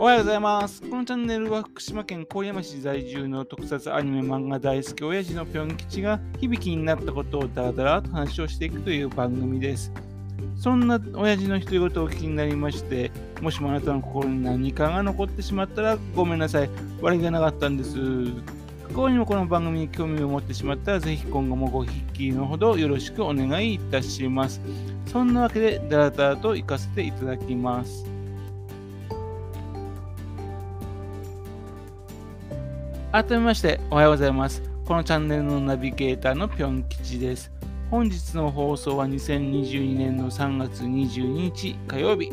おはようございます。このチャンネルは福島県郡山市在住の特撮アニメ漫画大好き親父のぴょん吉が響きになったことをダラダラと話をしていくという番組です。そんな親父の独り言をお聞きになりまして、もしもあなたの心に何かが残ってしまったらごめんなさい。悪気がなかったんです。不幸にもこの番組に興味を持ってしまったら、ぜひ今後もごひっきりのほどよろしくお願いいたします。そんなわけで、ダラダラと行かせていただきます。改めましておはようございます。このチャンネルのナビゲーターのぴょん吉です。本日の放送は2022年の3月22日火曜日。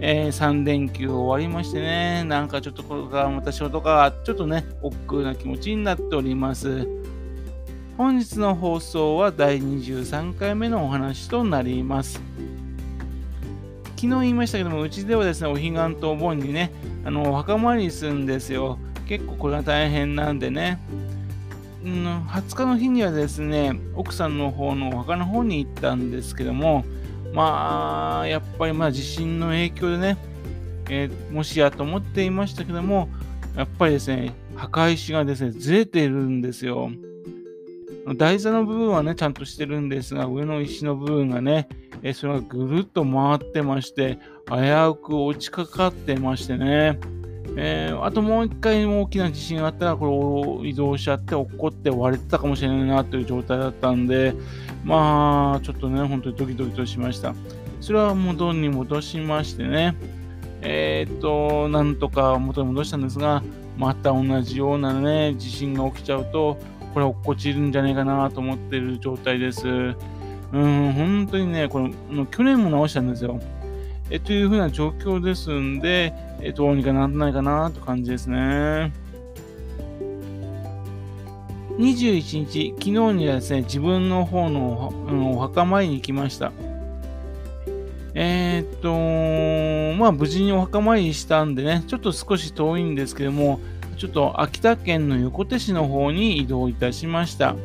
えー3連休終わりましてね、なんかちょっとこれからまた仕事がちょっとね、億劫な気持ちになっております。本日の放送は第23回目のお話となります。昨日言いましたけども、うちではですね、お彼岸とお盆にね、あの、お墓参りするんですよ。結構これが大変なんでね。うん、20日の日にはですね、奥さんの方のお墓の方に行ったんですけども、まあ、やっぱりまあ地震の影響でね、えーもしやと思っていましたけども、やっぱりですね、墓石がですね、ずれているんですよ。台座の部分はね、ちゃんとしてるんですが、上の石の部分がね、えーそれがぐるっと回ってまして、危うく落ちかかってましてね。えーあともう一回大きな地震があったら、これを移動しちゃって、落っこって割れてたかもしれないなという状態だったんで、まあ、ちょっとね、本当にドキドキとしました。それは元に戻しましてね、えーっと、なんとか元に戻したんですが、また同じようなね、地震が起きちゃうと、これ落っこちるんじゃないかなと思ってる状態です。うん、本当にね、これ、去年も直したんですよ。えというふうな状況ですんで、えどうにかならないかなという感じですね。21日、昨日にはですね、自分の方のお墓参りに行きました。えーっと、まあ無事にお墓参りしたんでね、ちょっと少し遠いんですけども、ちょっと秋田県の横手市の方に移動いたしました。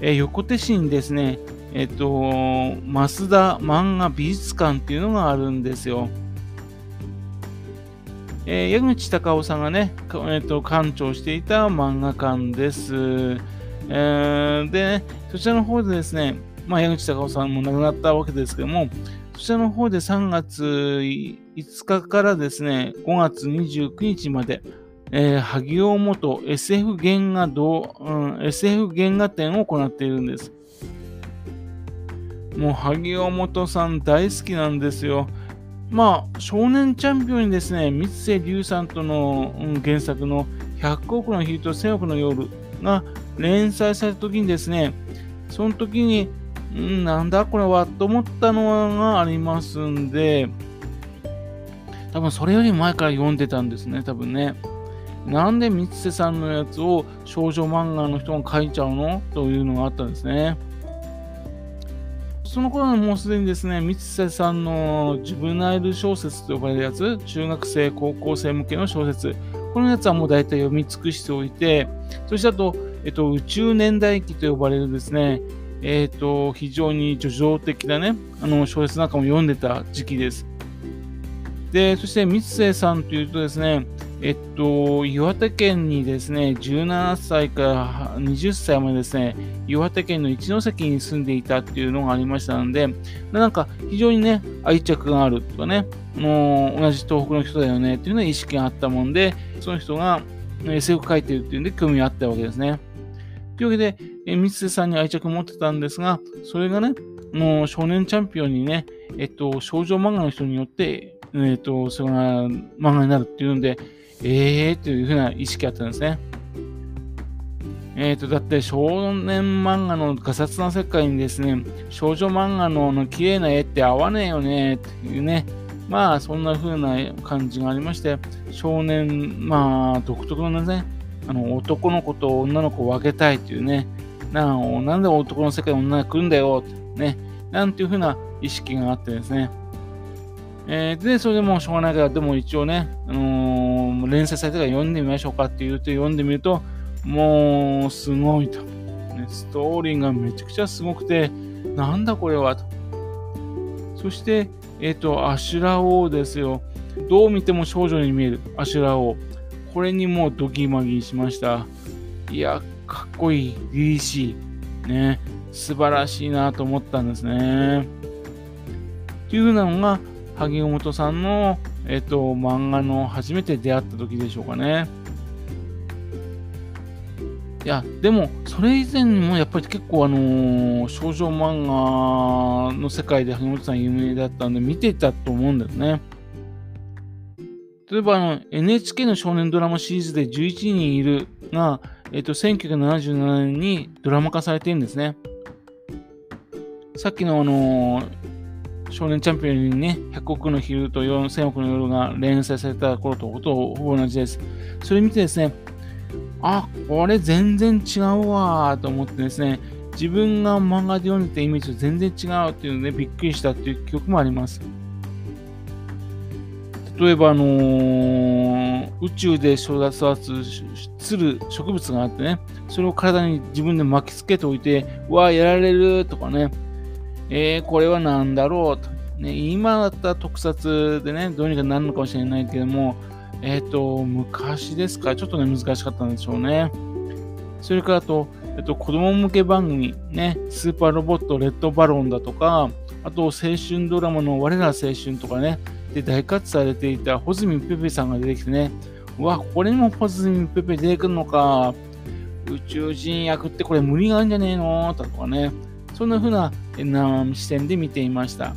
えー横手市にですね、えっと、増田漫画美術館っていうのがあるんですよ。えー矢口隆夫さんがね、えっと、館長していた漫画館です。えーで、ね、そちらの方でですね、まあ、矢口隆夫さんも亡くなったわけですけども、そちらの方で3月5日からですね、5月29日まで、えー萩尾元 SF 原画堂、うん SF 原画展を行っているんです。もう萩尾元さん大好きなんですよ。まあ、少年チャンピオンにですね、三瀬龍さんとの、原作の100億の日と1000億の夜が連載された時にですね、その時に、ん、なんだこれはと思ったのがありますんで、多分それより前から読んでたんですね、多分ね。なんで三瀬さんのやつを少女漫画の人が書いちゃうの？というのがあったんですね。その頃はもうすでにですね、三瀬さんのジュブナイル小説と呼ばれるやつ、中学生、高校生向けの小説、このやつはもう大体読み尽くしておいて、そしてあと、えっと、宇宙年代記と呼ばれるですね、えっと、非常に叙情的なね、あの小説なんかも読んでた時期です。で、そして三瀬さんというとですね、えっと、岩手県にですね、17歳から20歳までですね、岩手県の一関に住んでいたっていうのがありましたので、なんか非常にね、愛着があるとかね、もう同じ東北の人だよねっていうような意識があったもんで、その人が SF 書いてるっていうんで興味があったわけですね。というわけで、え三瀬さんに愛着持ってたんですが、それがね、もう少年チャンピオンにね、えっと、少女漫画の人によって、えっと、それが漫画になるっていうんで、えーというふうな意識あったんですね。えーと、だって少年漫画のガサツな世界にですね、少女漫画のの綺麗な絵って合わねえよねっていうね、まあそんな風な感じがありまして、少年、まあ独特のね、あの男の子と女の子を分けたいっていうね、ななんで男の世界に女が来るんだよってね、なんていう風な意識があってですね、えーで、それでもうしょうがないから、でも一応ね、あのー連載されてから読んでみましょうかって言うと読んでみると、もうすごいと。ね、ストーリーがめちゃくちゃすごくて、なんだこれはと。そして、えっ、と、アシュラ王ですよ。どう見ても少女に見えるアシュラを、これにもうドギマギしました。いや、かっこいい、凛々しい、ね、素晴らしいなと思ったんですね。というのが、萩尾本さんの、えっと、漫画の初めて出会った時でしょうかね。いや、でも、それ以前にもやっぱり結構あのー、少女漫画の世界で萩本さん有名だったんで見てたと思うんだよね。例えばあの NHK の少年ドラマシリーズで11人いるが、えっと、1977年にドラマ化されてるんですね。さっきのあのー、少年チャンピオンにね、100億の昼と1000億の夜が連載された頃とほとほぼ同じです。それ見てですね、あ、これ全然違うわと思ってですね、自分が漫画で読んでたイメージと全然違うっていうので、びっくりしたっていう記憶もあります。例えば、あのー、宇宙で育つる植物があってね、それを体に自分で巻きつけておいて、うわやられるとかね、えー、これは何だろうと。ね、今だったら特撮でね、どうにかなるのかもしれないけども、えっ、ー、と、昔ですか、ちょっとね、難しかったんでしょうね。それからと、えっと、子供向け番組、ね、スーパーロボット、レッドバロンだとか、あと、青春ドラマの我ら青春とかね、で大活されていた穂積ペペさんが出てきてね、うわ、これにも穂積ペペ出てくるのか、宇宙人役ってこれ無理があるんじゃねえの？とかね、そんな風な視点で見ていました。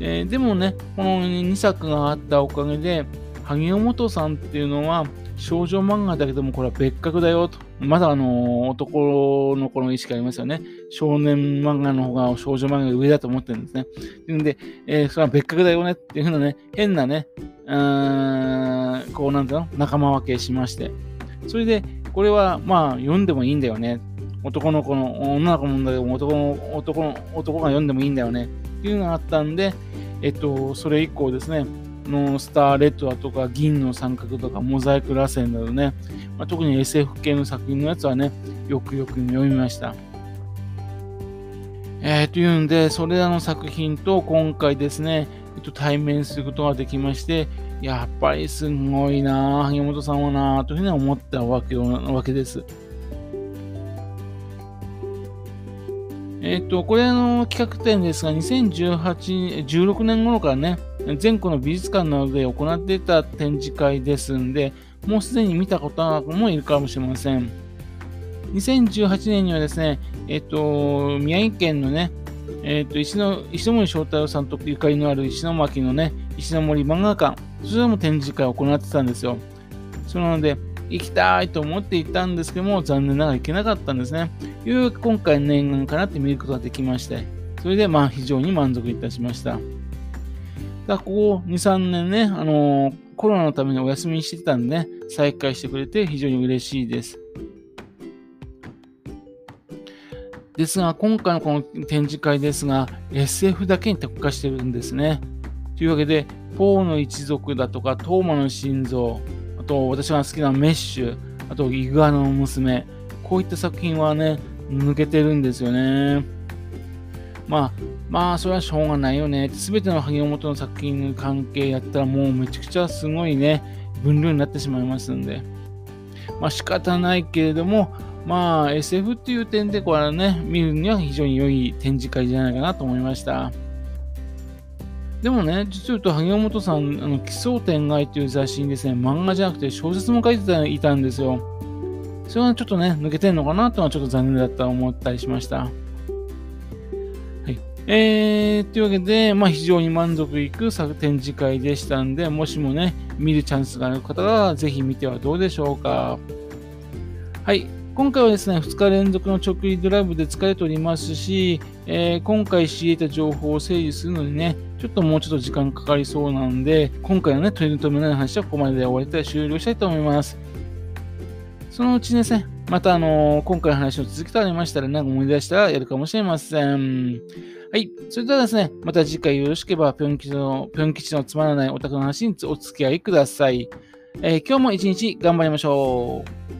えー、でもね、この2作があったおかげで、萩尾元さんっていうのは少女漫画だけどもこれは別格だよと。まだあの男の子の意識ありますよね。少年漫画の方が少女漫画が上だと思ってるんですね。なので、えー、それは別格だよねっていうふうなね、変なね、うーん、こうなんだろうの、仲間分けしまして。それで、これはまあ読んでもいいんだよね。男の子の、女の子もだけど男の、男の、男が読んでもいいんだよね。っていうのがあったんで、えっと、それ以降ですね、のスターレッドだとか銀の三角とかモザイク螺旋などね、まあ、特に SF 系の作品のやつはね、よくよく読みました。えー、というんで、それらの作品と今回ですね、えっと、対面することができまして、やっぱりすごいな、萩本さんはなぁ、というふうに思ったわけわけです。えっ、ー、と、これの企画展ですが、2018、16年頃からね、全国の美術館などで行っていた展示会ですんで、もうすでに見たこともいるかもしれません。2018年にはですね、えっ、ー、と、宮城県のね、えっ、ー、と、石の石森章太郎さんとゆかりのある石巻のね、石森漫画館、そちらも展示会を行ってたんですよ。それなので、行きたいと思っていたんですけども、残念ながら行けなかったんですね。いう今回念願かなって見ることができまして、それでまあ非常に満足いたしました。だここ2、3年ね、あのー、コロナのためにお休みしてたんで、ね、再開してくれて非常に嬉しいです。ですが、今回のこの展示会ですが、SF だけに特化してるんですね。というわけで、ポーの一族だとか、トーマの心臓、あと私が好きなメッシュ、あとイグアナの娘、こういった作品はね、抜けてるんですよね。まあ、まあ、それはしょうがないよね。すべての萩尾本の作品の関係やったらもうめちゃくちゃすごいね、分量になってしまいますんで。まあ仕方ないけれども、まあ SF っていう点でこれはね、見るには非常に良い展示会じゃないかなと思いました。でもね、実を言うと、萩尾本さん、あの奇想天外という雑誌にですね、漫画じゃなくて小説も書いていたんですよ。それはちょっとね、抜けてんのかなというのはちょっと残念だったと思ったりしました。はい。えー、というわけで、まあ非常に満足いく展示会でしたんで、もしもね、見るチャンスがある方は、ぜひ見てはどうでしょうか。はい。今回はですね、2日連続の直移ドライブで疲れておりますし、えー、今回仕入れた情報を整理するのにね、ちょっともうちょっと時間かかりそうなんで、今回のね、取り留めない話はここまでで終わりたい終了したいと思います。そのうちですね、またあのー、今回の話の続きとありましたら、なんか思い出したらやるかもしれません。はい。それではですね、また次回よろしければ、ぴょん吉の、ぴょん吉のつまらないお宅の話にお付き合いください。えー、今日も一日頑張りましょう。